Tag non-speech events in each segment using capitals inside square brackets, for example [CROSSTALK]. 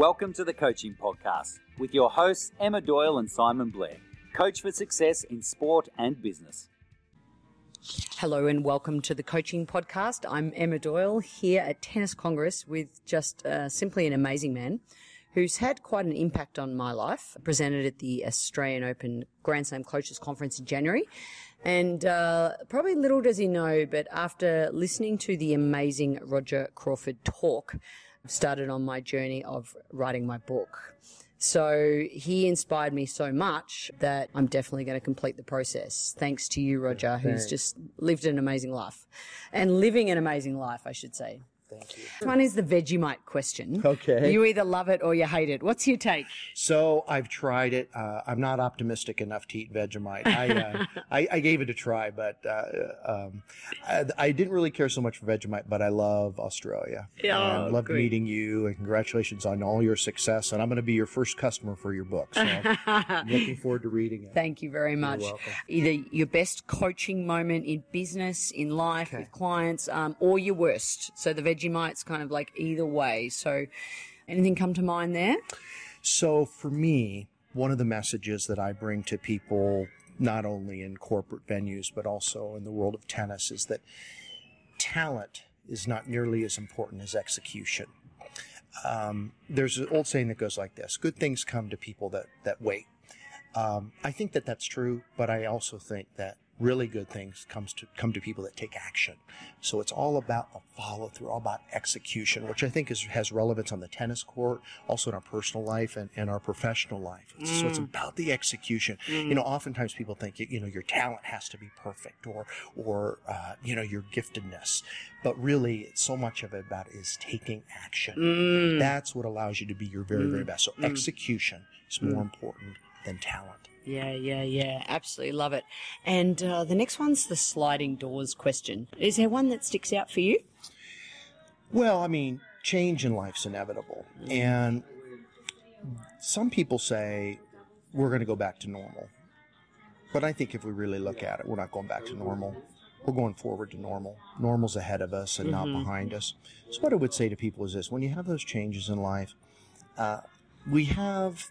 Welcome to the Coaching Podcast with your hosts Emma Doyle and Simon Blair, coach for success in sport and business. Hello and welcome to the Coaching Podcast. I'm Emma Doyle here at Tennis Congress with just uh, simply an amazing man who's had quite an impact on my life. Presented at the Australian Open Grand Slam Coaches Conference in January. And uh, probably little does he know, but after listening to the amazing Roger Crawford talk, started on my journey of writing my book. So he inspired me so much that I'm definitely going to complete the process. Thanks to you, Roger, who's just lived an amazing life and living an amazing life, I should say. Thank you. This one is the Vegemite question. Okay. You either love it or you hate it. What's your take? So I've tried it. Uh, I'm not optimistic enough to eat Vegemite. I, uh, [LAUGHS] I, I gave it a try, but uh, um, I, I didn't really care so much for Vegemite. But I love Australia. Yeah, and loved great. meeting you, and congratulations on all your success. And I'm going to be your first customer for your book. So [LAUGHS] I'm looking forward to reading it. Thank you very much. welcome. Either your best coaching moment in business, in life, with clients, um, or your worst. So the Vegemite's kind of like either way. So anything come to mind there? So for me, one of the messages that I bring to people, not only in corporate venues, but also in the world of tennis, is that talent is not nearly as important as execution. Um, there's an old saying that goes like this good things come to people that, that wait. Um, I think that that's true, but I also think that really good things comes to come to people that take action. So it's all about the follow through, all about execution, which I think is has relevance on the tennis court, also in our personal life and, and our professional life. So it's mm. about the execution. Mm. You know, oftentimes people think you know your talent has to be perfect or or uh, you know your giftedness, but really it's so much of it about is taking action. Mm. That's what allows you to be your very very best. So execution is more important than talent. Yeah, yeah, yeah. Absolutely love it. And uh, the next one's the sliding doors question. Is there one that sticks out for you? Well, I mean, change in life's inevitable. And some people say we're going to go back to normal. But I think if we really look at it, we're not going back to normal. We're going forward to normal. Normal's ahead of us and not behind us. So, what I would say to people is this when you have those changes in life, uh, we have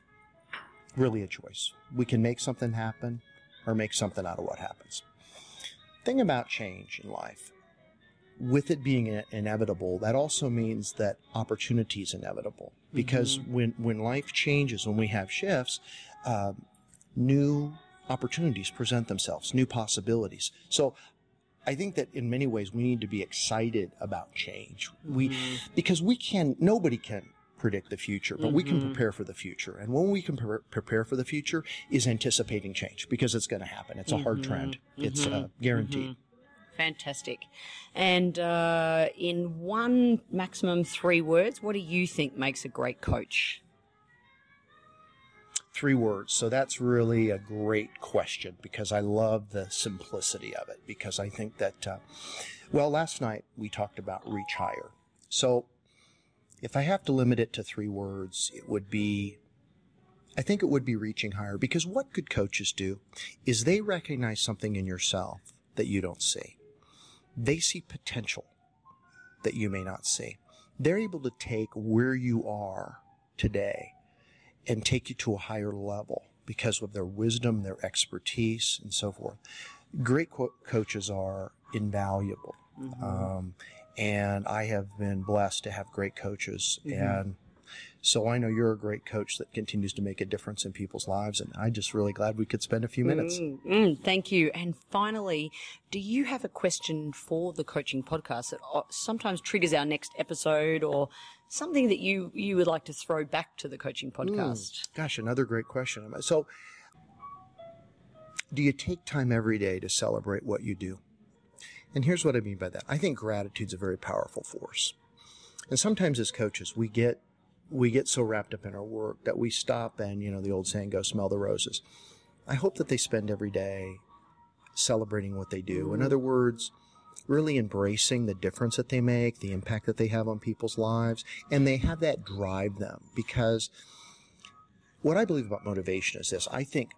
really a choice. We can make something happen or make something out of what happens. Thing about change in life, with it being inevitable, that also means that opportunity is inevitable. Because when, when life changes, when we have shifts, um, new opportunities present themselves, new possibilities. So I think that in many ways we need to be excited about change. We, because we can, nobody can predict the future, but we can prepare for the future. And when we can pre- prepare for the future is anticipating change because it's going to happen. It's a hard trend. It's uh, guaranteed. Fantastic. And uh, in one maximum three words, what do you think makes a great coach? Three words. So that's really a great question because I love the simplicity of it because I think that, uh, well, last night we talked about reach higher. So if I have to limit it to three words, it would be, I think it would be reaching higher because what good coaches do is they recognize something in yourself that you don't see. They see potential that you may not see. They're able to take where you are today and take you to a higher level because of their wisdom, their expertise, and so forth. Great co- coaches are invaluable. Um, and I have been blessed to have great coaches. And so I know you're a great coach that continues to make a difference in people's lives. And I'm just really glad we could spend a few minutes. Mm, mm, thank you. And finally, do you have a question for the coaching podcast that uh, sometimes triggers our next episode or something that you, you would like to throw back to the coaching podcast? Gosh, another great question. So, do you take time every day to celebrate what you do? And here's what I mean by that. I think gratitude's a very powerful force. And sometimes as coaches, we get we get so wrapped up in our work that we stop and, you know, the old saying go smell the roses. I hope that they spend every day celebrating what they do. In other words, really embracing the difference that they make, the impact that they have on people's lives, and they have that drive them because what I believe about motivation is this. I think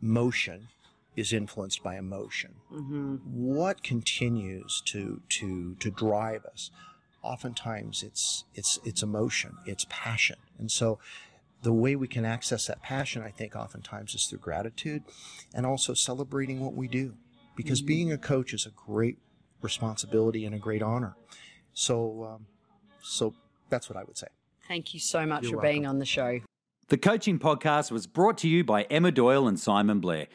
motion is influenced by emotion. What continues to to to drive us oftentimes it's it's it's emotion, it's passion, and so the way we can access that passion, I think, oftentimes is through gratitude, and also celebrating what we do, because mm-hmm. being a coach is a great responsibility and a great honor. So, um, so that's what I would say. Thank you so much You're for welcome. being on the show. The coaching podcast was brought to you by Emma Doyle and Simon Blair.